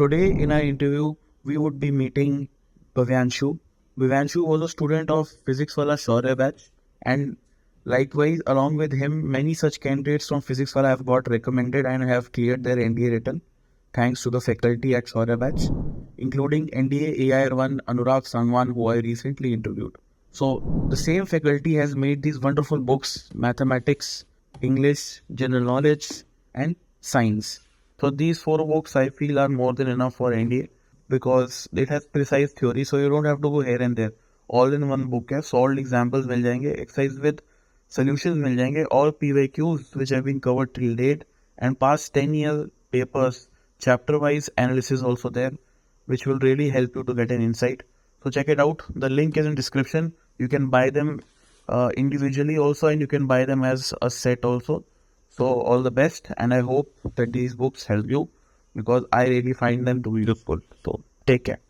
today in our interview, we would be meeting Bhavyanshu. Bhavyanshu was a student of Physics Wala Shaurya batch, and likewise, along with him, many such candidates from Physics Wala have got recommended and have cleared their NDA written thanks to the faculty at Shaurya batch, including NDA AIR1 Anurag Sangwan, who I recently interviewed. So, the same faculty has made these wonderful books mathematics, English, general knowledge, and science. So, these four books I feel are more than enough for NDA because it has precise theory, so you don't have to go here and there. All in one book है solved examples मिल जाएंगे exercise with solutions मिल जाएंगे all PYQs which have been covered till date and past 10 year papers chapter wise analysis also there which will really help you to get an insight so check it out the link is in description you can buy them uh, individually also and you can buy them as a set also so all the best and i hope that these books help you because i really find them to be useful. So take care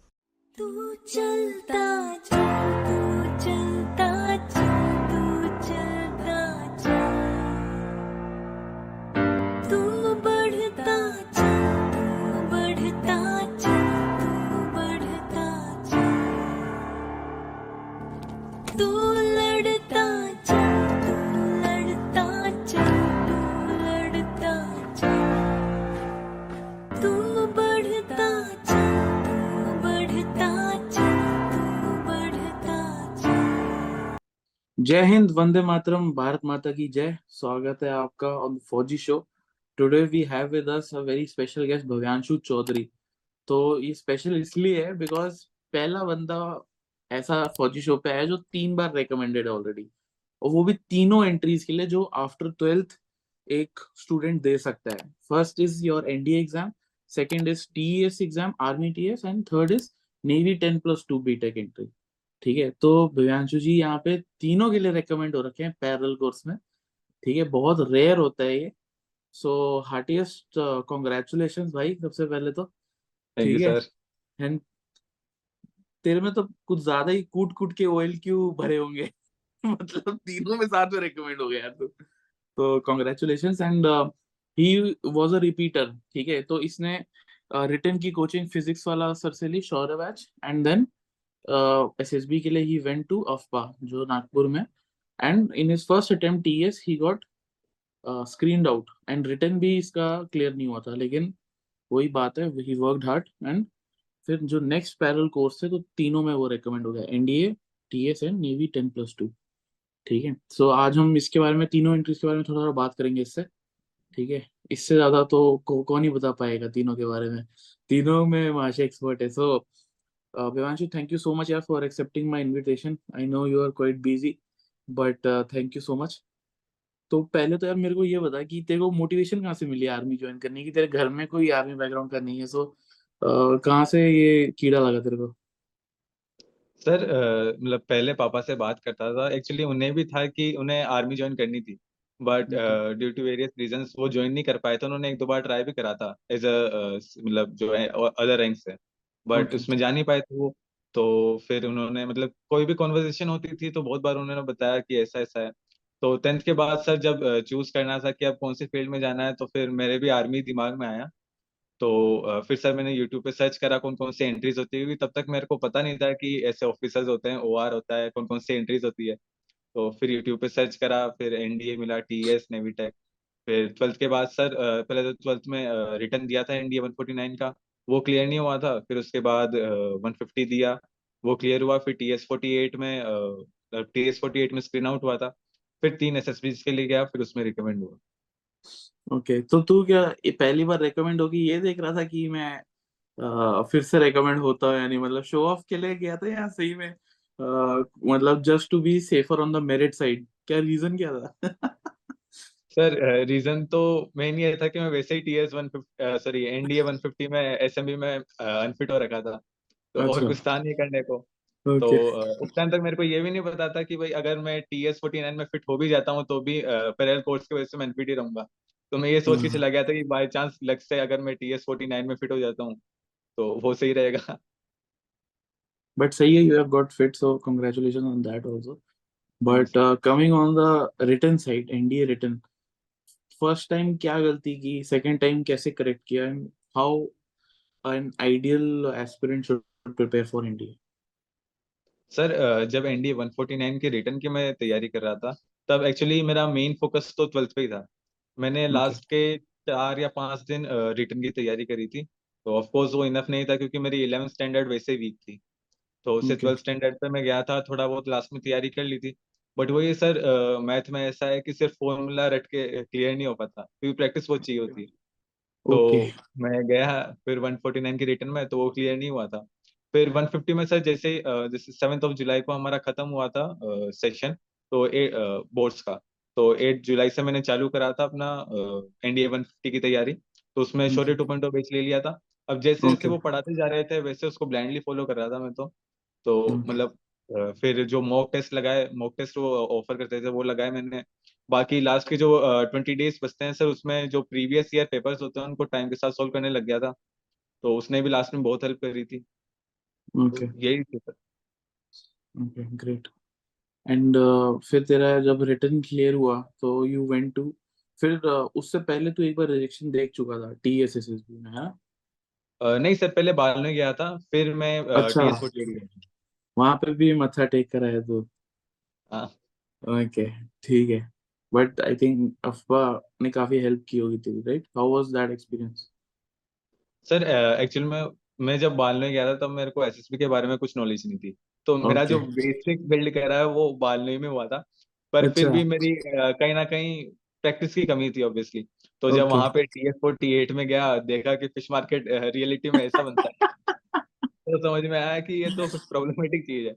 जय हिंद, वंदे मातरम, भारत माता की जय। स्वागत है आपका on Fauji show today we have with us a very special guest Bhavyanshu Chaudhary. तो ये special इसलिए है बिकॉज़ पहला बंदा ऐसा फौजी शो पे है जो तीन बार रिकमेंडेड है ऑलरेडी और वो भी तीनों एंट्रीज के लिए जो आफ्टर ट्वेल्थ एक स्टूडेंट दे सकता है। First is your NDA exam second is TS exam army TS and third is navy ten plus two BTech entry ठीक है? तो दिव्यांशु जी यहाँ पे तीनों के लिए रेकमेंड हो रखे हैं पैरल कोर्स में। ठीक है? बहुत रेयर होता है ये। सो हार्टिएस्ट कॉन्ग्रेचुलेशन भाई सबसे पहले तो। ठीक है? एंड तेरे में तो कुछ ज़्यादा ही कूट कूट के ओएल क्यू भरे होंगे? मतलब तीनों में साथ में रेकमेंड हो गया यार तो। तो congratulation and he was a repeater ठीक है? तो इसने रिटर्न की कोचिंग फिजिक्स वाला सर से ली बैच एंड देन एसएसबी के लिए ही वेंट टू अफपा जो नागपुर में। And in his first attempt TS he got screened out and return भी इसका क्लियर नहीं हुआ था, लेकिन वही बात है ही वर्कड हार्ड एंड फिर जो नेक्स्ट पैरल कोर्स थे तो तीनों में वो रेकमेंड हो गया NDA TS and navy ten plus two ठीक है? सो आज हम इसके बारे में, तीनों एंट्रीज के बारे में थोड़ा थोड़ा बात करेंगे इससे। ठीक है? इससे ज़्यादा तो कौन ही बता पाएगा तीनों के बारे में? तीनों में माशा एक्सपर्ट है सो Vivanshu, thank you so much yeah, for accepting my invitation. I know you are quite busy, but uh, thank you so much. तो पहले तो यार मेरे को ये बता कि तेरे को मोटिवेशन कहाँ से मिली आर्मी ज्वाइन करने की तेरे घर में कोई आर्मी बैकग्राउंड का नहीं है सो कहाँ से ये कीड़ा लगा तेरे को सर मतलब पहले पापा से बात करता था एक्चुअली उन्हें भी था कि उन्हें आर्मी ज्वाइन करनी थी but. Due to various reasons वो ज्वाइन नहीं कर पाए थे उन्होंने एक दो बार ट्राई भी करा था एज अ मतलब जो है अदर रैंक से बट. उसमें जा नहीं पाए थे वो। तो फिर उन्होंने मतलब कोई भी कॉन्वर्जेशन होती थी तो बहुत बार उन्होंने बताया कि ऐसा ऐसा है। तो टेंथ के बाद सर जब चूज़ करना था कि अब कौन सी फ़ील्ड में जाना है तो फिर मेरे भी आर्मी दिमाग में आया। तो फिर सर मैंने यूट्यूब पे सर्च करा कौन कौन सी एंट्रीज होती है क्योंकि तब तक मेरे को पता नहीं था कि ऐसे ऑफिसर्स होते हैं ओआर होता है कौन कौन सी एंट्रीज होती है। तो फिर यूट्यूब पे सर्च करा फिर एनडीए मिला टीएस नेवी टेक फिर ट्वेल्थ के बाद सर पहले तो ट्वेल्थ में रिटर्न दिया था एनडीए 149 का। वो क्लियर नहीं हुआ था। फिर उसके बाद वन फिफ्टी दिया। वो क्लियर हुआ। फिर टीएस 48 में टीएस 48 में स्क्रीन आउट हुआ था। फिर तीन एसएसबी के लिए गया फिर उसमें रिकमेंड हुआ। ओके okay, तो तू क्या ये पहली बार रेकमेंड होगी? ये देख रहा था कि मैं अ, फिर से रेकमेंड होता हूँ यानी मतलब शो ऑफ़ के लिए गया था या सही में अ, मतलब just to be safer on the merit side क्या रीजन क्या था? सर रीजन तो मेन ये था कि मैं वैसे ही टीएस वन सॉरी एनडीए 150 में एसएमबी में अनफिट हो रखा था। तो और अच्छा। कुछ था नहीं करने को। तो उस टाइम तक मेरे को ये भी नहीं पता था कि भाई अगर मैं टीएस 49 में फिट हो भी जाता हूँ तो भी पैरेलल कोर्स की वजह से मैं अनफिट ही रहूँगा। तो मैं ये सोच के हाँ चला गया था कि बाय चांस लक से अगर मैं टीएस 49 में फिट हो जाता हूँ तो वो सही रहेगा। बट सही है you have got fit so congratulation on that also but coming on the written side NDA written first time क्या गलती की सेकंड टाइम कैसे करेक्ट किया and how an ideal aspirant should prepare for NDA? Sir जब NDA 149 के return की मैं तैयारी कर रहा था तब एक्चुअली मेरा मेन फोकस तो ट्वेल्थ पे ही था मैंने Okay. लास्ट के चार या पाँच दिन रिटर्न की तैयारी करी थी तो ऑफ़ कोर्स वो इनफ नहीं था क्योंकि मेरी 11th स्टैंडर्ड वैसे वीक थी तो उससे Okay. ट्वेल्थ स्टैंडर्ड पे मैं गया था थोड़ा बहुत लास्ट में तैयारी कर ली थी बट वही सर मैथ में ऐसा है कि सिर्फ़ फॉर्मूला रट के क्लियर नहीं हो पाता क्योंकि प्रैक्टिस बहुत चाहिए होती है तो. मैं गया फिर 149 की रिटर्न में तो वो क्लियर नहीं हुआ था फिर 150 में सर जैसे जैसे सेवेंथ ऑफ़ जुलाई को हमारा खत्म हुआ था सेशन तो बोर्ड्स का तो एट जुलाई से मैंने चालू करा था अपना एनडीए 150 की तैयारी तो उसमें Okay. टू 2.0 बेच ले लिया था अब जैसे जैसे वो पढ़ाते जा रहे थे वैसे उसको ब्लाइंडली फॉलो कर रहा था मैं तो तो हम्म। मतलब फिर जो मॉक टेस्ट लगाए मॉक टेस्ट वो ऑफ़र करते थे वो लगाए मैंने बाकी लास्ट के जो ट्वेंटी डेज़ बचते हैं सर उसमें जो प्रीवियस ईयर पेपर्स होते हैं उनको टाइम के साथ सॉल्व करने लग गया था तो उसने भी लास्ट में बहुत हेल्प करी थी तो यही थी sir Okay. Great. And uh, फिर तेरा जब रिटर्न क्लियर हुआ तो you went to फिर uh, उससे पहले तो एक बार रिजेक्शन देख चुका था TSSSB में है ना अ, नहीं सर पहले बाल में गया था फिर मैं अच्छा। टी था वहाँ पे भी मत्था टेक कर आया तो। हाँ। ओके ठीक है। बट आई थिंक अफवा ने काफ़ी हेल्प की होगी तेरी right how was that experience sir actual में मैं जब बाल में गया था तब मेरे को एसएसबी के बारे में कुछ नॉलेज नहीं थी। तो मेरा जो बेसिक बिल्ड कह रहा है वो बालनोई में हुआ था। पर फिर अच्छा। भी मेरी कहीं ना कहीं प्रैक्टिस की कमी थी ऑब्वियसली तो जब. वहाँ पे टी एस फोर्टी एट में गया देखा कि फ़िश मार्केट रियलिटी में ऐसा बनता है। तो समझ में आया कि ये तो कुछ प्रॉब्लमेटिक चीज़ है।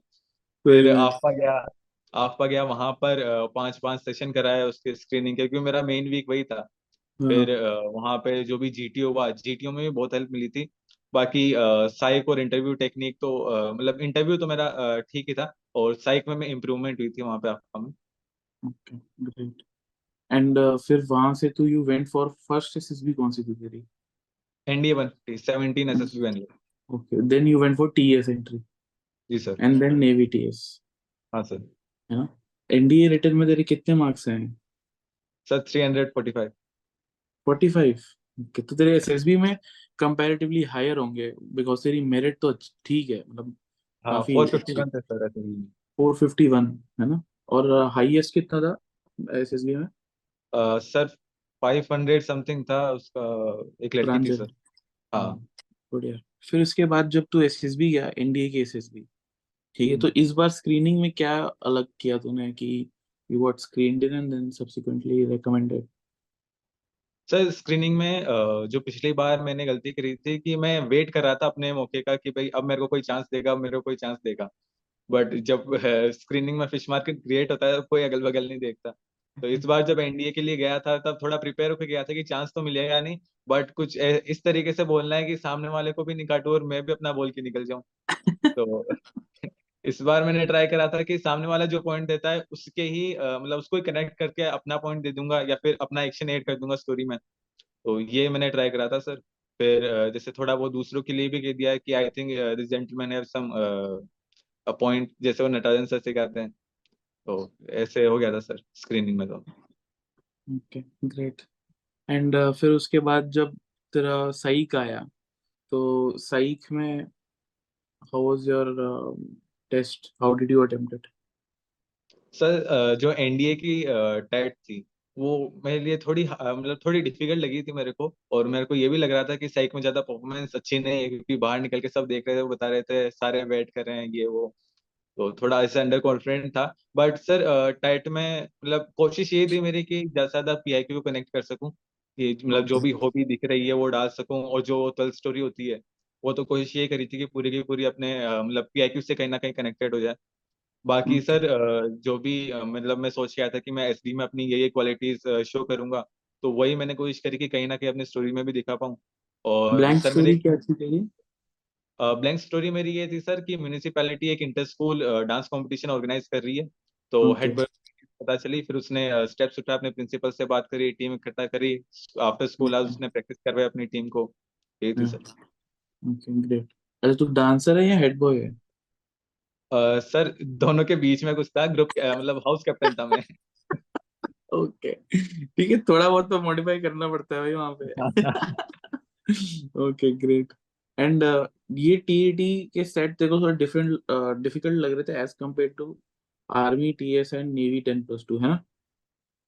फिर। आफ्पा गया आफ्पा गया वहाँ पर पाँच पाँच सेशन कराए उसके स्क्रीनिंग के क्योंकि मेरा मेन वीक वही था। फिर हाँ, वहाँ पे जो भी जीटीओ हुआ जीटीओ में भी बहुत हेल्प मिली थी। बाकी साइक और इंटरव्यू टेक्निक तो मतलब इंटरव्यू तो मेरा ठीक ही था और साइक में इम्प्रूवमेंट हुई थी वहाँ पे आफ्पा में। Great. And uh, फिर वहाँ से तू you went for first SSB कौन सी थी तेरी? NDA one fifty seventeen S okay then you went for TES entry ji sir and then navy TES हाँ सर है ना? एनडीए रिटर्न में तेरे कितने मार्क्स आए sir three hundred forty five 45 okay तो तेरे एसएसबी में कंपैरेटिवली हायर होंगे बिकॉज़ तेरी मेरिट तो अच्छ- ठीक है मतलब हाँ काफ़ी फोर फिफ्टी वन सर ऐसे ही 451 है ना? और हाईएस्ट कितना था एसएसबी में? अ, सर फाइव हंड्रेड समथिंग था उसका एक लड़की थी सर हाँ बढ़िया। फिर उसके बाद जब तू एसएसबी गया एनडीए के एसएसबी ठीक है? तो हम्म। इस बार स्क्रीनिंग में क्या अलग किया तूने कि you got screened in and then subsequently recommended sir screening में जो पिछली बार मैंने गलती करी थी कि मैं वेट कर रहा था अपने मौके का कि भाई अब मेरे को कोई चांस देगा अब मेरे को कोई चांस देगा। बट जब स्क्रीनिंग में फ़िश मार्केट क्रिएट होता है कोई अगल बगल नहीं देखता। तो इस बार जब एनडीए के लिए गया था तब थोड़ा प्रिपेयर होकर गया था कि चांस तो मिलेगा नहीं बट कुछ इस तरीके से बोलना है कि सामने वाले को भी नहीं काटूं और मैं भी अपना बोल के निकल जाऊँ? तो इस बार मैंने ट्राई करा था कि सामने वाला जो पॉइंट देता है उसके ही मतलब उसको ही कनेक्ट करके अपना पॉइंट दे दूँगा या फिर अपना एक्शन ऐड कर दूँगा स्टोरी में। तो ये मैंने ट्राई करा था सर फिर जैसे थोड़ा वो दूसरों के लिए भी कह दिया कि I think this gentleman have some uh point जैसे वो नटराजन सर सिखाते हैं। तो ऐसे हो गया था सर स्क्रीनिंग में तो। ओके ग्रेट एंड फिर उसके बाद जब तेरा साइक आया तो साइक में how was your test how did you attempt it sir जो एनडीए की टेट थी वो मेरे लिए थोड़ी मतलब थोड़ी डिफ़िकल्ट लगी थी मेरे को और मेरे को ये भी लग रहा था कि साइक में ज़्यादा परफॉर्मेंस अच्छी नहीं है क्योंकि बाहर निकल के सब देख रहे थे वो बता रहे थे सारे वेट कर रहे हैं ये वो। तो थोड़ा ऐसे अंडर कॉन्फिडेंट था। बट सर टाइट में मतलब कोशिश ये थी मेरी कि ज़्यादा से ज़्यादा पीआईक्यू को कनेक्ट कर सकूँ कि मतलब जो भी हॉबी दिख रही है वो डाल सकूँ और जो ट्वेल्थ स्टोरी होती है वो तो कोशिश ये करी थी कि पूरी की पूरी अपने मतलब पीआईक्यू से कहीं ना कहीं कनेक्टेड हो जाए। बाकी सर जो भी मतलब मैं सोच के आया था कि मैं एसडी में अपनी ये ये क्वालिटीज शो करूँगा तो वही मैंने कोशिश करी कि कहीं ना कहीं अपनी स्टोरी में भी दिखा पाऊँ। और ब्लैंक स्टोरी क्या थी ब्लैंक स्टोरी मेरी ये थी सर कि म्यूनिसिपैलिटी एक inter school dance competition organize कर रही है। तो. हेड पता चली फिर उसने स्टेप्स उठाए अपने प्रिंसिपल से बात करी टीम इकट्ठा करी। आफ्टर स्कूल आज उसने प्रैक्टिस करवाई अपनी टीम को। यही थी सर। ओके ग्रेट अच्छा तू डांसर है या हेड बॉय है? सर दोनों के बीच में कुछ था ग्रुप मतलब हाउस कैप्टन था मैं। ओके ठीक है थोड़ा बहुत तो मॉडिफाई करना पड़ता है भाई वहाँ पे। ओके ग्रेट एंड ये टीईटी के सेट को थोड़ा डिफरेंट डिफ़िकल्ट लग रहे थे as compare to army TES and navy ten plus two है ना?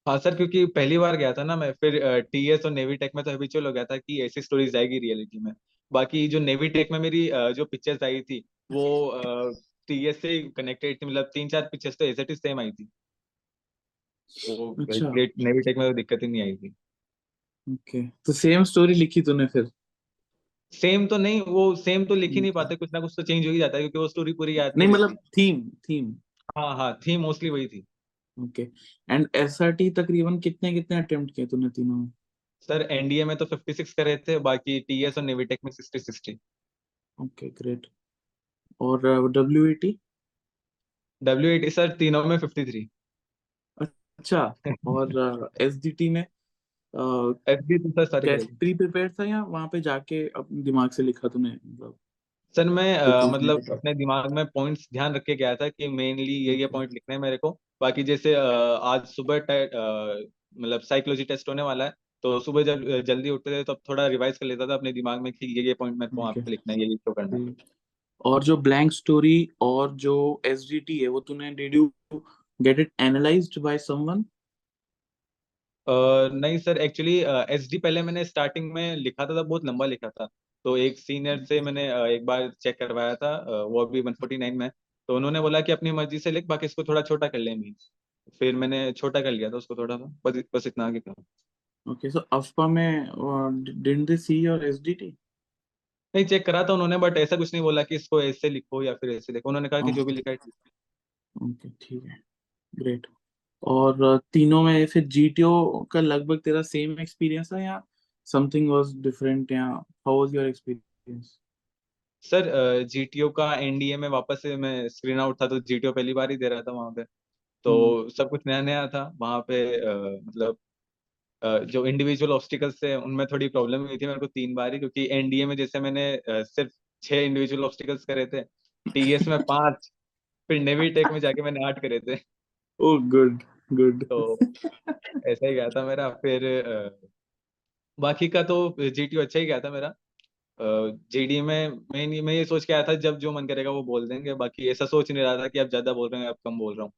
हाँ सर क्योंकि पहली बार गया था ना मैं फिर टीएस और नेवी टेक में तो हैबिचुअल हो गया था कि ऐसी स्टोरीज आएगी रियलिटी में। बाकी जो नेवी टेक में मेरी अ, जो पिक्चर्स आई थी वो टीएस से कनेक्टेड थी मतलब तीन चार पिक्चर्स तो एज इट इज़ सेम आई थी। वो अच्छा। नेवी टेक में तो दिक्कत ही नहीं आई थी। ओके तो सेम स्टोरी लिखी तूने फिर? सेम तो नहीं वो सेम तो लिख ही नहीं पाते कुछ ना कुछ तो चेंज हो ही जाता है क्योंकि वो स्टोरी पूरी याद नहीं मतलब थीम थीम हाँ हाँ थी मोस्टली वही थी। ओके एंड एसआरटी तकरीबन कितने कितने अटेम्प्ट किए तूने तीनों में? सर एनडीए में तो 56 करे थे बाकी टीएस और नेवी टेक में 60 60 ओके ग्रेट और W A T W sir तीनों में 53 अच्छा और एस डी में? एफडी तो सर सारी प्री प्रिपेयर था या वहाँ पे जाके अपने दिमाग से लिखा तूने मतलब? सर मैं मतलब अपने दिमाग में पॉइंट्स ध्यान रख के गया था कि मेनली ये ये पॉइंट लिखने हैं मेरे को। बाकी जैसे आज सुबह मतलब साइकोलॉजी टेस्ट होने वाला है तो सुबह जब जल्दी उठते थे तब थोड़ा रिवाइज कर लेता था अपने दिमाग में कि ये ये पॉइंट मेरे को वहाँ पे लिखना है ये ये तो करना है। और जो ब्लैंक स्टोरी और जो एस डी टी है वो तूने did you get it analysed by someone नहीं सर एक्चुअली एस डी पहले मैंने स्टार्टिंग में लिखा था तब बहुत लंबा लिखा था। तो एक सीनियर से मैंने अ, एक बार चेक करवाया था अ, वो अभी 149 में तो उन्होंने बोला कि अपनी मर्ज़ी से लिख बाकी इसको थोड़ा छोटा कर लेंगे फिर मैंने छोटा कर लिया था उसको थोड़ा सा बस बस इतना आगे था ओके सो अफपा में didn't they see your S नहीं चेक करा था उन्होंने बट ऐसा कुछ नहीं बोला कि इसको ऐसे लिखो या फिर ऐसे लिखो। उन्होंने कहा कि जो भी लिखा है है। ओके ठीक है। ग्रेट और तीनों में फिर जीटीओ का लगभग तेरा सेम एक्सपीरियंस था या समथिंग वाज डिफरेंट या how was your experience sir GTO का एनडीए में वापस से मैं स्क्रीन आउट था तो जीटीओ पहली बार ही दे रहा था वहाँ पे। तो सब कुछ नया नया था। वहाँ पे मतलब जो इंडिविजुअल ऑब्स्टिकल्स थे उनमें थोड़ी प्रॉब्लम हुई थी मेरे को तीन बार ही क्योंकि एनडीए में जैसे मैंने सिर्फ़ छह इंडिविजुअल ऑब्स्टिकल्स करे थे। टीएस में पाँच फिर नेवी टेक में जाके मैंने आठ करे थे। Oh good good. तो ऐसा ही गया था मेरा फिर अ, बाकी का तो जीटीओ अच्छा ही गया था मेरा। जीडी में मैं नहीं मैं ये सोच के आया था जब जो मन करेगा वो बोल देंगे बाकी ऐसा सोच नहीं रहा था कि अब ज़्यादा बोल रहे हैं अब कम बोल रहा हूँ।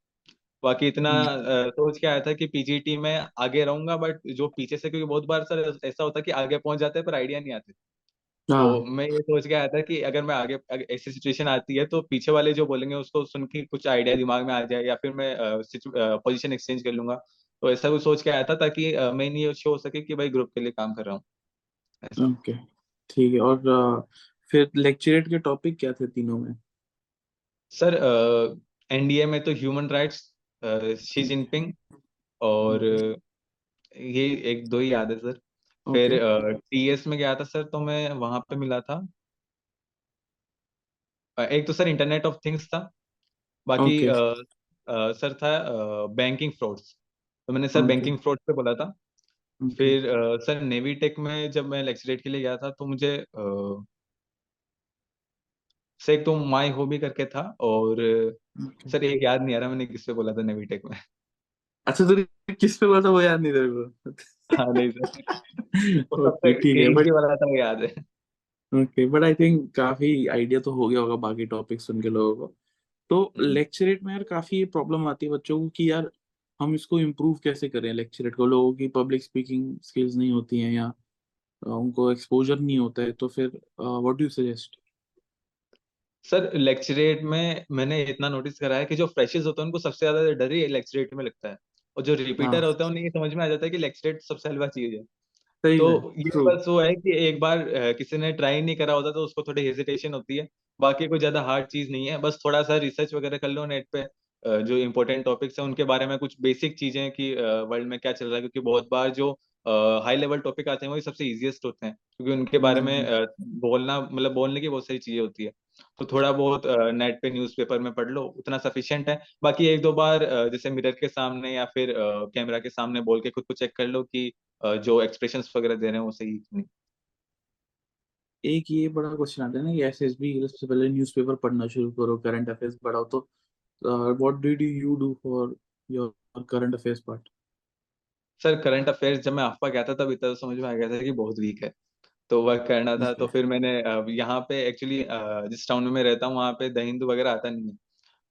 बाकी इतना अ, सोच के आया था कि पीजीटी में आगे रहूँगा बट जो पीछे से क्योंकि बहुत बार सर ऐसा होता है कि आगे पहुँच जाते हैं पर आइडिया नहीं आते। तो हाँ। मैं ये सोच के आया था कि अगर मैं आगे अगर ऐसी सिचुएशन आती है तो पीछे वाले जो बोलेंगे उसको सुन के कुछ आइडिया दिमाग में आ जाए या फिर मैं पोजीशन एक्सचेंज कर लूँगा। तो ऐसा कुछ सोच के आया था ताकि अ, मैं नहीं शो हो सके कि भाई ग्रुप के लिए काम कर रहा हूँ। ऐसा। ओके ठीक है। और फिर लेक्चरेट के टॉपिक क्या थे तीनों में? सर एनडीए में तो ह्यूमन राइट्स शी जिनपिंग और अ, ये एक दो ही याद है सर। फिर ओके। टीएस में गया था सर तो मैं वहाँ पे मिला था। अ, एक तो सर इंटरनेट ऑफ़ थिंग्स था बाकी ओके। अ, अ, सर था बैंकिंग फ्रॉड्स। तो मैंने सर ओके। बैंकिंग फ्रॉड पे बोला था। ओके। फिर अ, सर नेवी टेक में जब मैं लेक्चरेट के लिए गया था तो मुझे अ, सर एक तो माई हॉबी करके था और ओके। सर एक याद नहीं आ रहा मैंने किस पे बोला था नेवी टेक में। अच्छा तो किस पे बोला था वो याद नहीं तेरे को? हाँ नहीं सर ओके ठीक है। बट वाला था याद है। ओके बट आई थिंक काफ़ी आइडिया तो हो गया होगा बाकी टॉपिक सुन के लोगों को। तो हम्म। लेक्चरेट में यार काफ़ी प्रॉब्लम आती है बच्चों को कि यार हम इसको इम्प्रूव कैसे करें लेक्चरेट को? लोगों की पब्लिक स्पीकिंग स्किल्स नहीं होती हैं या उनको एक्सपोजर नहीं होता है तो फिर what do you suggest sir lecturette में मैंने इतना नोटिस करा है कि जो फ्रेशर्स होते हैं उनको सबसे ज़्यादा डर ही लेक्चरेट में लगता है। और जो रिपीटर होता है उन्हें ये समझ में आ जाता है कि लेक्सटेट सबसे हलवा चीज़ है। तो ये बस वो है कि एक बार किसी ने ट्राई नहीं करा होता तो उसको थोड़ी हेजिटेशन होती है। बाकी कोई ज़्यादा हार्ड चीज़ नहीं है। बस थोड़ा सा रिसर्च वगैरह कर लो नेट पे जो इम्पोर्टेंट टॉपिक्स है उनके बारे में कुछ बेसिक चीज़ें कि वर्ल्ड में क्या चल रहा है क्योंकि बहुत बार जो हाई लेवल टॉपिक आते हैं वही सबसे इजीएस्ट होते हैं क्योंकि उनके बारे में हम्म। बोलना मतलब बोलने की बहुत सारी चीज़ें होती है। तो थोड़ा बहुत नेट पे न्यूज़पेपर में पढ़ लो उतना सफिशिएंट है। बाकी एक दो बार जैसे मिरर के सामने या फिर कैमरा के सामने बोल के खुद को चेक कर लो कि जो एक्सप्रेशन वगैरह दे रहे हैं वो सही नहीं। एक ये बड़ा क्वेश्चन आता है ना कि एसएसबी सबसे पहले न्यूज़पेपर पढ़ना शुरू करो करंट अफेयर्स पढ़ाओ तो what did you do for your current affairs part sir current affairs जब मैं अफवाह गया था तब इतना तो समझ में आ गया था कि बहुत वीक है। तो वर्क करना था तो फिर मैंने यहाँ पे एक्चुअली जिस टाउन में मैं रहता हूँ वहाँ पे द हिंदू वगैरह आता नहीं है।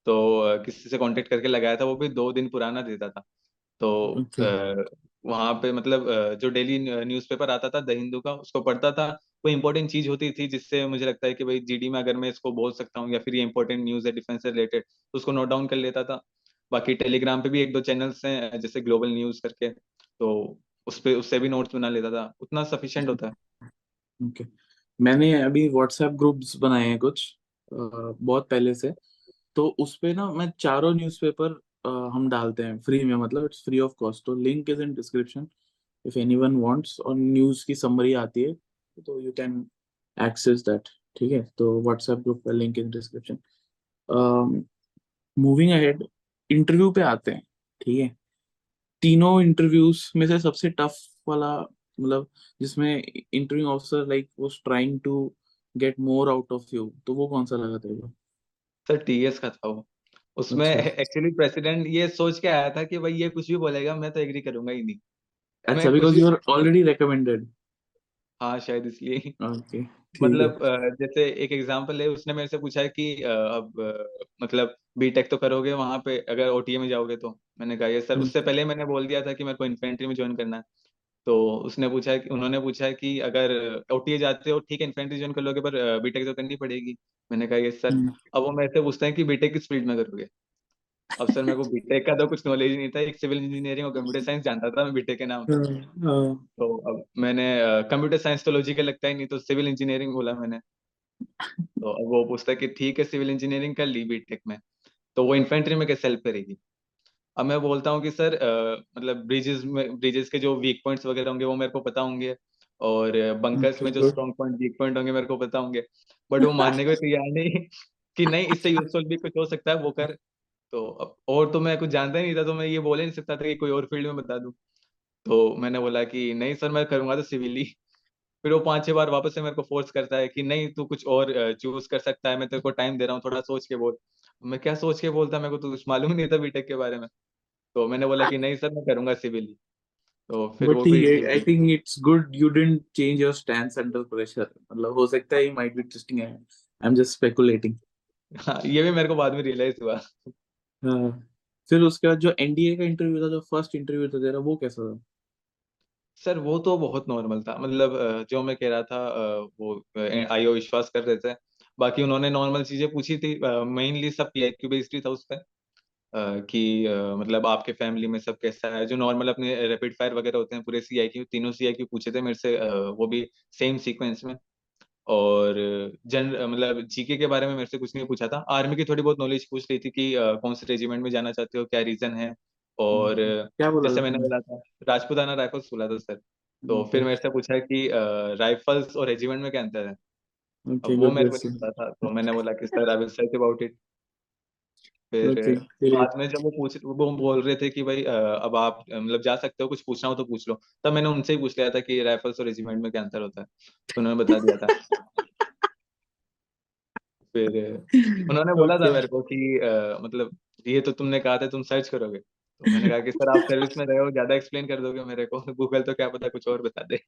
तो किसी से कांटेक्ट करके लगाया था वो भी दो दिन पुराना देता था। तो वहाँ पे मतलब जो डेली न्यूज़पेपर आता था द हिंदू का उसको पढ़ता था। कोई इंपॉर्टेंट चीज़ होती थी जिससे मुझे लगता है कि भाई जीडी में अगर मैं इसको बोल सकता हूँ या फिर ये इंपॉर्टेंट न्यूज़ है डिफेंस से रिलेटेड तो उसको नोट डाउन कर लेता था। बाकी टेलीग्राम पे भी एक दो चैनल्स हैं जैसे ग्लोबल न्यूज़ करके। तो उस पे उससे भी नोट्स बना लेता था। उतना सफिशिएंट होता है। ओके मैंने अभी व्हाट्सएप ग्रुप्स बनाए हैं कुछ बहुत पहले से। तो उस पे ना मैं चारों न्यूज़पेपर हम डालते हैं फ्री में मतलब इट्स फ्री ऑफ़ कॉस्ट तो link is in description if anyone wants और न्यूज़ की समरी आती है तो यू कैन एक्सेस दैट ठीक है? तो व्हाट्सएप ग्रुप का link in description moving ahead interview पे आते हैं, ठीक है? तीनों इंटरव्यूज़ में से सबसे टफ वाला मतलब जिसमें interview officer like was trying to get more out of you तो वो कौन सा लगा तेरे सर टीएस का था वो। उसमें अच्छा। एक्चुअली प्रेसिडेंट ये सोच के आया था कि भाई ये कुछ भी बोलेगा मैं तो एग्री करूँगा ही नहीं। अच्छा because you are already recommended हाँ शायद इसलिए ओके है मतलब जैसे एक एग्जांपल है उसने मेरे से पूछा है कि अब मतलब बीटेक तो करोगे वहाँ पे अगर ओटीए में जाओगे तो। मैंने कहा ये सर। उससे हम्म, पहले मैंने बोल दिया था कि मेरे को इन्फेंट्री में ज्वाइन करना है। तो उसने पूछा कि उन्होंने पूछा कि अगर ओटीए जाते हो ठीक है इन्फेंट्री ज्वाइन कर लोगे पर बीटेक तो करनी पड़ेगी। मैंने कहा ये सर। हम्म, अब वो मेरे से पूछते हैं कि बीटेक किस फ़ील्ड में करोगे? अब सर मेरे को बीटेक का तो कुछ नॉलेज नहीं था एक सिविल इंजीनियरिंग और कंप्यूटर साइंस जानता था मैं बीटेक के नाम पे। हाँ, हाँ, तो अब मैंने कंप्यूटर साइंस तो लॉजिकल लगता ही नहीं तो सिविल इंजीनियरिंग बोला मैंने। तो अब वो पूछता कि ठीक है सिविल इंजीनियरिंग कर ली बीटेक में। तो वो इन्फेंट्री में कैसे हेल्प करेगी अब मैं बोलता हूँ कि सर अ, मतलब ब्रिजेस में ब्रिजेस के जो वीक पॉइंट्स वगैरह होंगे वो मेरे को पता होंगे और बंकर्स में जो. स्ट्रॉन्ग पॉइंट वीक पॉइंट होंगे मेरे को पता होंगे। बट वो मानने को तैयार नहीं कि नहीं इससे यूजफुल भी कुछ हो सकता है वो कर। तो अब और तो मैं कुछ जानता ही नहीं था तो मैं ये बोल ही नहीं सकता था कि कोई और फ़ील्ड में बता दूँ। तो मैंने बोला कि नहीं सर मैं करूँगा तो सिविल। ही फिर वो पाँच छह बार वापस से मेरे को फोर्स करता है कि नहीं तू कुछ और चूज़ कर सकता है मैं तेरे को टाइम दे रहा हूँ थोड़ा सोच के बोल। मैं क्या सोच के बोलता मेरे को तो कुछ मालूम नहीं था बीटेक के बारे में। तो मैंने बोला कि नहीं सर मैं करूँगा सिविल। ही तो फिर वो भी I think it's good you didn't change your stance under pressure मतलब हो सकता है he might be twisting I am just speculating हाँ ये भी मेरे को बाद में रियलाइज़ हुआ। हाँ। फिर उसके बाद जो एनडीए का इंटरव्यू था जो फ़र्स्ट इंटरव्यू था तेरा वो कैसा था? सर वो तो बहुत नॉर्मल था। मतलब जो मैं कह रहा था अ, वो आईओ विश्वास कर रहे थे। बाकी उन्होंने नॉर्मल चीज़ें पूछी थी। मेनली सब पीआईक्यू बेस्ड ही था उस पे। कि मतलब आपके फैमिली में सब कैसा है? जो नॉर्मल अपने रैपिड फायर वगैरह होते हैं पूरे सीआईक्यू तीनों सीआईक्यू पूछे थे मेरे से वो भी सेम सीक्वेंस में। और जन मतलब जीके के बारे में मेरे से कुछ नहीं पूछा था। आर्मी की थोड़ी बहुत नॉलेज पूछ रही थी कि कौन से रेजिमेंट में जाना चाहते हो क्या रीजन है? और हम्म, क्या बोला जैसे मैंने बोला था राजपूताना राइफल्स बोला था सर। तो फिर मेरे से पूछा कि राइफल्स और रेजिमेंट में क्या अंतर है? अब वो मेरे को नहीं पता था तो मैंने बोला कि sir I will search about it फिर ओके बाद में जब वो पूछ वो बोल रहे थे कि भाई अ, अब आप अ, मतलब जा सकते हो कुछ पूछना हो तो पूछ लो। तब मैंने उनसे ही पूछ लिया था कि राइफल्स और रेजिमेंट में क्या अंतर होता है। तो उन्होंने बता दिया था। फिर उन्होंने बोला था ओके। मेरे को कि अ, मतलब ये तो तुमने कहा था तुम सर्च करोगे। तो मैंने कहा कि सर आप सर्विस में रहे हो ज़्यादा एक्सप्लेन कर दोगे मेरे को। गूगल तो क्या पता कुछ और बता दे।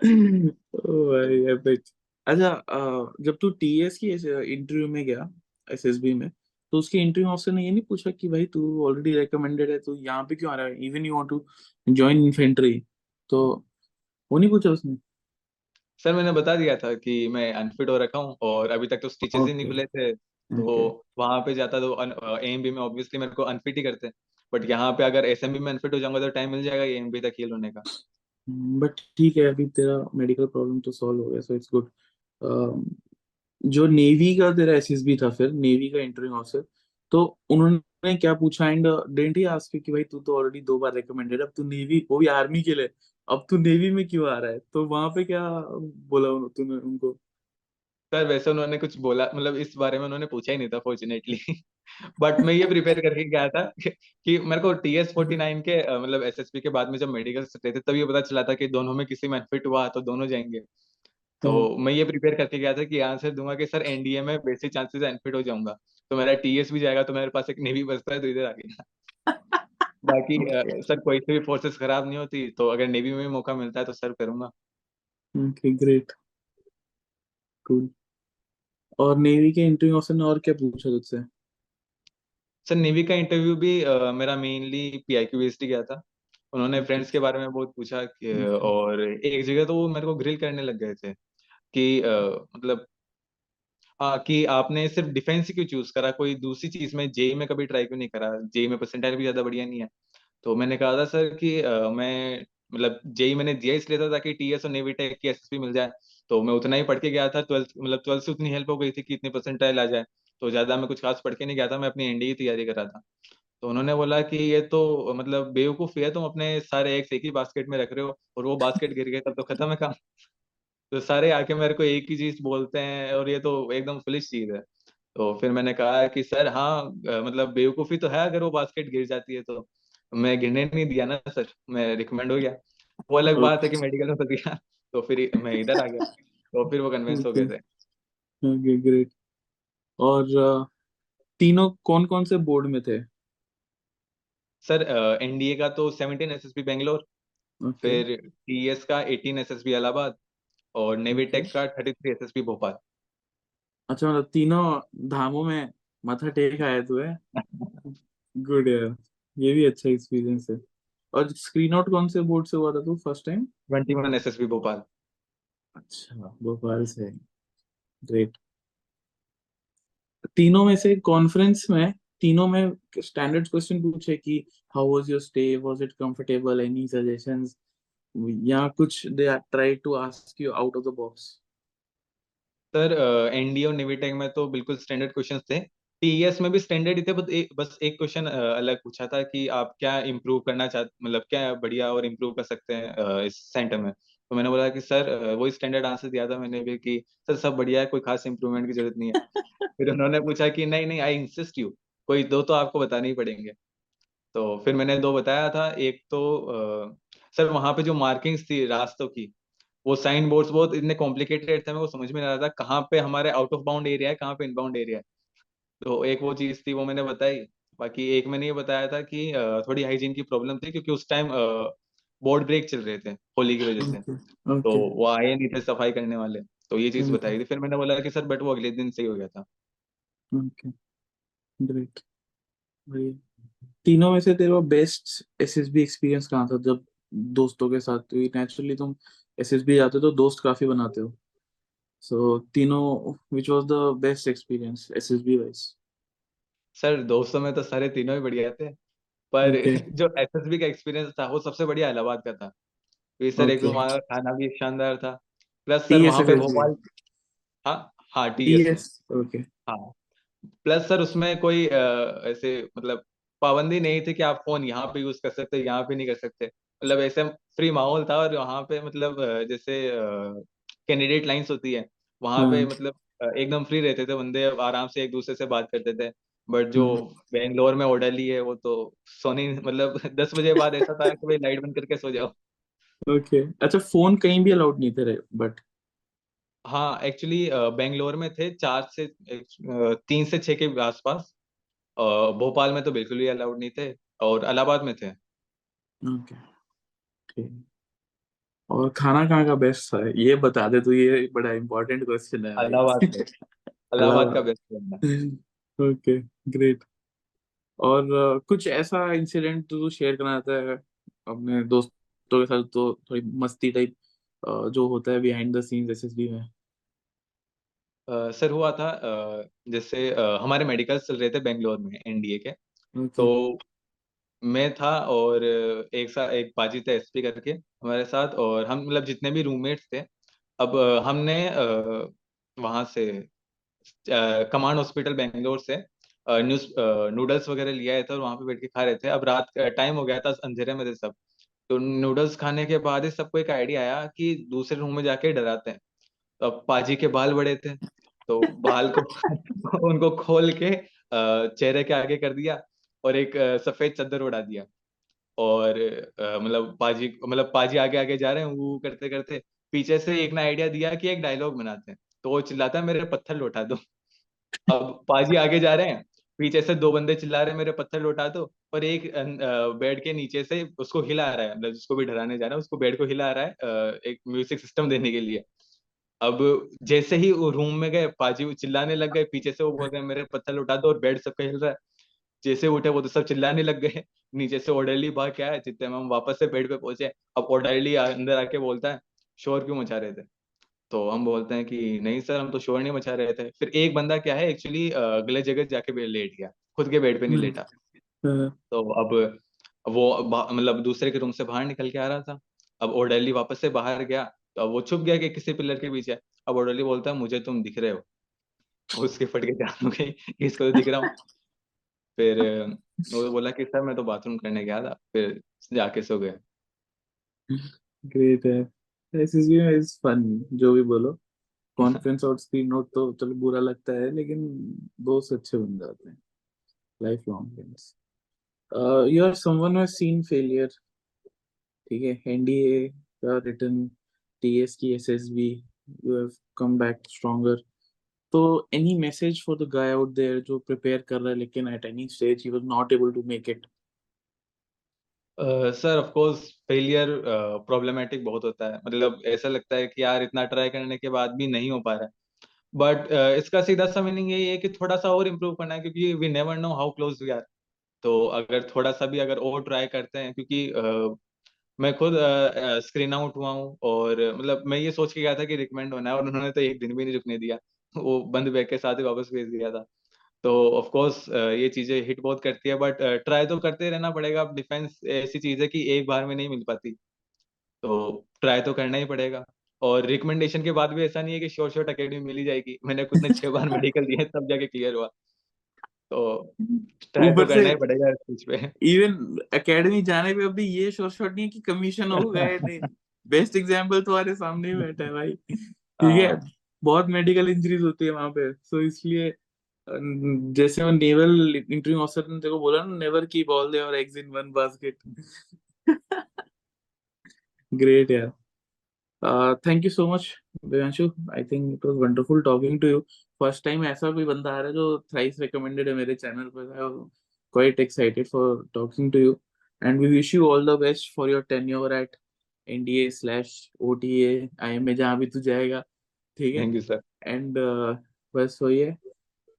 ओ भाई एपिक अच्छा अ, जब तू टीएस की इंटरव्यू में गया एसएसबी में तो उसके इंटरव्यू ऑफिसर ने ये नहीं पूछा कि भाई तू ऑलरेडी रिकमेंडेड है तू यहाँ पे क्यों आ रहा है? Even you want to join infantry तो वो नहीं पूछा उसने। सर मैंने बता दिया था कि मैं अनफिट हो रखा हूँ और अभी तक तो स्टिचेस ही नहीं खुले थे। तो ओके वहाँ पे जाता तो एएमबी में ऑब्वियसली मेरे को अनफिट ही करते। बट यहाँ पे अगर एसएमबी में अनफिट हो जाऊँगा तो टाइम मिल जाएगा एएमबी तक हील होने का। बट ठीक है अभी तेरा मेडिकल प्रॉब्लम तो सॉल्व हो गया सो इट्स गुड जो नेवी का तेरा एसएसबी था फिर नेवी का इंटरव्यू ऑफिसर तो उन्होंने क्या पूछा? एंड डिडंट ही आस्क कि भाई तू तो ऑलरेडी दो बार रिकमेंडेड अब तू नेवी वो भी आर्मी के लिए अब तू नेवी में क्यों आ रहा है? तो वहाँ पे क्या बोला तूने उनको? सर वैसे उन्होंने कुछ बोला मतलब इस बारे में उन्होंने पूछा ही नहीं था फॉर्चुनेटली बट मैं ये प्रिपेयर करके गया था कि, मेरे को टी एस फोर्टी नाइन के अ, मतलब एसएसबी के बाद में जब मेडिकल थे तब ये पता चला था कि दोनों में किसी में अनफिट हुआ तो दोनों जाएँगे। तो हाँ मैं ये प्रिपेयर करके गया था कि आंसर दूँगा कि सर एनडीए में बेसिक चांसेस अनफिट हो जाऊँगा। तो मेरा टीएस भी जाएगा तो मेरे पास एक नेवी बचता है तो इधर आ गया। बाकी सर कोई सी भी फोर्सेस खराब नहीं होती तो अगर नेवी में मौका मिलता है तो सर करूँगा। ओके ग्रेट कूल और नेवी के इंटरव्यू ऑफिसर ने और क्या पूछा तुझसे? सर नेवी का इंटरव्यू भी अ, मेरा मेनली पीआईक्यू बेस्ड गया था। उन्होंने फ्रेंड्स के बारे में बहुत पूछा कि और एक जगह तो वो मेरे को ग्रिल करने लग गए थे। कि अ, मतलब हाँ कि आपने सिर्फ़ डिफेंस क्यों चूज़ करा? कोई दूसरी चीज़ में जेई में कभी ट्राई क्यों नहीं करा? जेई में परसेंटाइल भी ज़्यादा बढ़िया नहीं है। तो मैंने कहा था सर कि अ, मैं मतलब जेई मैंने दिया इसलिए था ताकि टीएस और नेवी टेक की एसएसबी मिल जाए। तो मैं उतना ही पढ़ के गया था ट्वेल्थ मतलब ट्वेल्थ से उतनी हेल्प हो गई थी कि इतनी परसेंटाइल आ जाए। तो ज़्यादा मैं कुछ खास पढ़ के नहीं गया था मैं अपनी एनडीए की तैयारी कर रहा था। तो उन्होंने बोला कि ये तो मतलब बेवकूफ़ी है तुम अपने सारे एग्स एक ही बास्केट में रख रहे हो और वो बास्केट गिर गया तब तो खत्म है काम। तो सारे आके मेरे को एक ही चीज़ बोलते हैं और ये तो एकदम फुलिश चीज़ है। तो फिर मैंने कहा कि सर हाँ मतलब बेवकूफ़ी तो है अगर वो बास्केट गिर जाती है तो। मैं गिरने नहीं दिया ना सर मैं रिकमेंड हो गया। वो अलग बात है कि मेडिकल में दिया तो फिर मैं इधर आ गया तो फिर वो कन्विंस हो गए थे। ओके ग्रेट और तीनों कौन कौन से बोर्ड में थे? सर एनडीए का तो 17 एसएसबी बेंगलोर ओके। फिर टीएस का 18 एसएसबी इलाहाबाद और नेवी. टेक का 33 एसएसबी भोपाल अच्छा मतलब तीनों धामों में माथा टेक आया तू है। गुड यार ये भी अच्छा एक्सपीरियंस है। और स्क्रीन आउट कौन से बोर्ड से हुआ था तू फ़र्स्ट टाइम 21 एसएसबी भोपाल अच्छा भोपाल से। ग्रेट तीनों में से कॉन्फ्रेंस में तीनों में स्टैंडर्ड क्वेश्चन पूछे कि how was your stay was it comfortable any suggestions या कुछ they try to ask you out of the box sir NDA और नेवी में तो बिल्कुल स्टैंडर्ड क्वेश्चंस थे। टीएस में भी स्टैंडर्ड ही थे बस एक बस एक क्वेश्चन अलग पूछा था कि आप क्या इम्प्रूव करना चाहते मतलब क्या बढ़िया और इम्प्रूव कर सकते हैं इस सेंटर में। तो मैंने बोला कि सर अ, वही स्टैंडर्ड आंसर दिया था मैंने भी कि सर सब बढ़िया है कोई खास इंप्रूवमेंट की ज़रूरत नहीं है। फिर उन्होंने पूछा कि नहीं नहीं आई इंसिस्ट यू कोई दो तो आपको बताने ही पड़ेंगे। तो फिर मैंने दो बताया था एक तो सर वहाँ पे जो मार्किंग्स थी रास्तों की वो साइन बोर्ड्स बहुत इतने कॉम्प्लिकेटेड थे मेरे को समझ में नहीं आ रहा था कहाँ पे हमारे आउट ऑफ़ बाउंड एरिया है कहाँ पे इनबाउंड एरिया है। तो एक वो चीज़ थी वो मैंने बताई। बाकी एक मैंने ये बताया था कि थोड़ी हाइजीन की प्रॉब्लम थी क्योंकि उस टाइम बोर्ड ब्रेक चल रहे थे होली की वजह से। तो वो आए नहीं थे सफ़ाई करने वाले। तो ये चीज़ Okay. बताई थी फिर मैंने बोला कि सर बट वो अगले दिन सही हो गया था। ओके ग्रेट तीनों में से तेरा बेस्ट एसएसबी एक्सपीरियंस कहाँ था? जब दोस्तों के साथ तो नेचुरली तुम एसएसबी जाते हो तो दोस्त काफ़ी बनाते हो। सो तीनों which was the best experience SSB wise sir दोस्तों में तो सारे तीनों ही बढ़िया थे पर Okay. जो एसएसबी का एक्सपीरियंस था वो सबसे बढ़िया इलाहाबाद का था। क्योंकि सर okay. एक तो का खाना भी शानदार था प्लस सर वहाँ पे भोपाल हाँ हाँ टीएस ओके हाँ प्लस सर उसमें कोई ऐसे मतलब पाबंदी नहीं थी कि आप फ़ोन यहाँ पे यूज़ कर सकते यहाँ पे नहीं कर सकते। मतलब ऐसे फ्री माहौल था और वहाँ पे मतलब जैसे कैंडिडेट लाइंस होती है वहाँ पे हाँ मतलब एकदम फ्री रहते थे बंदे आराम से एक दूसरे से बात करते थे। बट जो हम्म, बेंगलोर में ओडली है वो तो सोनी मतलब दस बजे बाद ऐसा था कि भाई लाइट बंद करके सो जाओ। ओके अच्छा फ़ोन कहीं भी अलाउड नहीं थे बट हाँ एक्चुअली बेंगलोर में थे चार से तीन से छह के आसपास। भोपाल में तो बिल्कुल भी अलाउड नहीं थे और इलाहाबाद में थे। ओके ठीक और खाना कहाँ का बेस्ट था? ये बता दे तो ये बड़ा इम्पोर्टेंट क्वेश्चन है इलाहाबाद में। इलाहाबाद का बेस्ट ओके ग्रेट और कुछ ऐसा इंसिडेंट तू शेयर करना चाहता है अपने दोस्तों के साथ तो थोड़ी मस्ती टाइप जो होता है बिहाइंड द सीन्स एसएसबी में? अ, सर हुआ था जैसे हमारे मेडिकल्स चल रहे थे बेंगलोर में एनडीए के। ओके। तो मैं था और एक सा एक बाजी था एसपी करके हमारे साथ और हम मतलब जितने भी रूममेट्स थे अब हमने वहाँ से कमांड हॉस्पिटल बेंगलोर से न्यूज़ नूडल्स वगैरह लिया थे और वहाँ पे बैठ के खा रहे थे। अब रात टाइम हो गया था अंधेरे में थे सब। तो नूडल्स खाने के बाद ही सबको एक आइडिया आया कि दूसरे रूम में जाके डराते हैं। तो अब पाजी के बाल बड़े थे तो बाल को उनको खोल के चेहरे के आगे कर दिया। और एक सफ़ेद चादर उड़ा दिया। और मतलब पाजी मतलब पाजी आगे आगे जा रहे हैं, वो करते करते पीछे से एक ना आइडिया दिया कि एक डायलॉग बनाते हैं। तो वो चिल्लाता है, मेरे पत्थर लौटा दो। अब पाजी आगे जा रहे हैं, पीछे से दो बंदे चिल्ला रहे हैं, मेरे पत्थर लौटा दो। और एक बेड के नीचे से उसको हिला रहा है मतलब जिसको भी डराने जा रहा है, उसको बेड को हिला रहा है एक म्यूज़िक सिस्टम देने के लिए। अब जैसे ही वो रूम में गए पाजी चिल्लाने लग गए, पीछे से वो बोल रहे हैं, मेरे पत्थर लौटा दो। और बेड सबका हिल रहा है। जैसे उठे वो तो सब चिल्लाने लग गए। नीचे से ऑर्डरली भाग के आया जितने में हम वापस से बेड पे पहुँचे अब ऑर्डरली अंदर आके बोलता है शोर क्यों मचा रहे थे? तो हम बोलते हैं कि नहीं सर हम तो शोर नहीं मचा रहे थे। फिर एक बंदा क्या है एक्चुअली गलत जगह जाके लेट गया खुद के बेड पे नहीं हम्म। लेटा। हाँ, तो अब वो मतलब दूसरे के रूम से बाहर निकल के आ रहा था। अब ऑर्डरली वापस से बाहर गया तो अब वो छुप गया कि किसी पिलर के पीछे। अब ऑर्डरली बोलता है मुझे तुम दिख रहे हो। उसके फट के जान हो गई इसको तो दिख रहा हूँ। फिर वो बोला कि, सर, मैं तो बाथरूम करने गया था। फिर जाके सो गया ग्रेट है। एसएसबी में इज़ फन जो भी बोलो। कॉन्फ्रेंस और स्क्रीन नोट तो चलो बुरा लगता है, लेकिन दोस्त अच्छे बन जाते हैं। Life long friends you are someone has seen failure ठीक है? एनडीए का रिटर्न टीएस की SSB you have come back stronger तो any message for the guy out there जो प्रिपेयर कर रहा है लेकिन at any stage he was not able to make it sir of course failure problematic बहुत होता है। मतलब ऐसा लगता है कि यार इतना ट्राई करने के बाद भी नहीं हो पा रहा बट इसका सीधा सा मीनिंग यही है कि थोड़ा सा और इम्प्रूव करना है क्योंकि we never know how close we are तो अगर थोड़ा सा भी अगर और ट्राई करते हैं क्योंकि अ, मैं खुद स्क्रीन आउट हुआ हूँ और मतलब मैं ये सोच के गया था कि रिकमेंड होना है और उन्होंने तो एक दिन भी नहीं रुकने दिया। वो बंद बैग के साथ ही वापस भेज दिया था। तो ऑफ़ कोर्स ये चीज़ें हिट बहुत करती है बट ट्राई तो करते रहना पड़ेगा। डिफेंस ऐसी चीज़ है कि एक बार में नहीं मिल पाती। तो ट्राई तो करना ही पड़ेगा। और रिकमेंडेशन के बाद भी ऐसा नहीं है कि श्योर श्योर अकेडमी मिल ही जाएगी। मैंने खुद ने छह बार मेडिकल दिए तब जाके क्लियर हुआ। तो ट्राई तो करना ही पड़ेगा इस चीज़ पे। इवन एकेडमी जाने पे अभी ये शॉर्ट शॉर्ट नहीं है कि कमीशन हो गए नहीं। बेस्ट एग्जांपल तुम्हारे सामने ही बैठा है भाई। ठीक है? हाँ। बहुत मेडिकल इंजरीज होती है वहाँ पे। सो so, इसलिए जैसे वो नेवल इंटरव्यू ऑफिसर ने देखो बोला ना नेवर की बॉल दे और eggs in one basket great यार। Thank you so much Devanshu I think it was wonderful talking to you first time ऐसा कोई बंदा आ रहा है जो थ्राइस रिकमेंडेड है मेरे चैनल पर। I am quite excited for talking to you and we wish you all the best for your tenure at NDA slash OTA IMA जहाँ भी तू जाएगा। ठीक है? थैंक यू सर uh, बस वही है.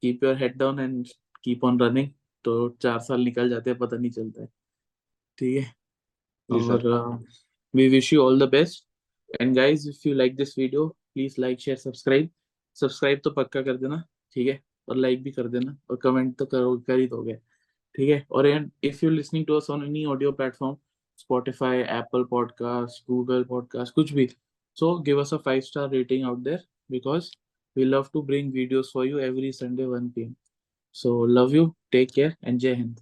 Keep your head down and keep on running. तो चार साल निकल जाते हैं पता नहीं चलता है. ठीक है? और we wish you all the best. And guys if you like this video please like share subscribe subscribe तो पक्का कर देना ठीक है और लाइक भी कर देना और कमेंट तो करो कर ही दोगे ठीक है और and if you listening to us on any audio platform Spotify Apple podcast Google podcast कुछ भी so give us a five star rating out there because we love to bring videos for you every Sunday 1 p.m. So love you. Take care and Jai Hind.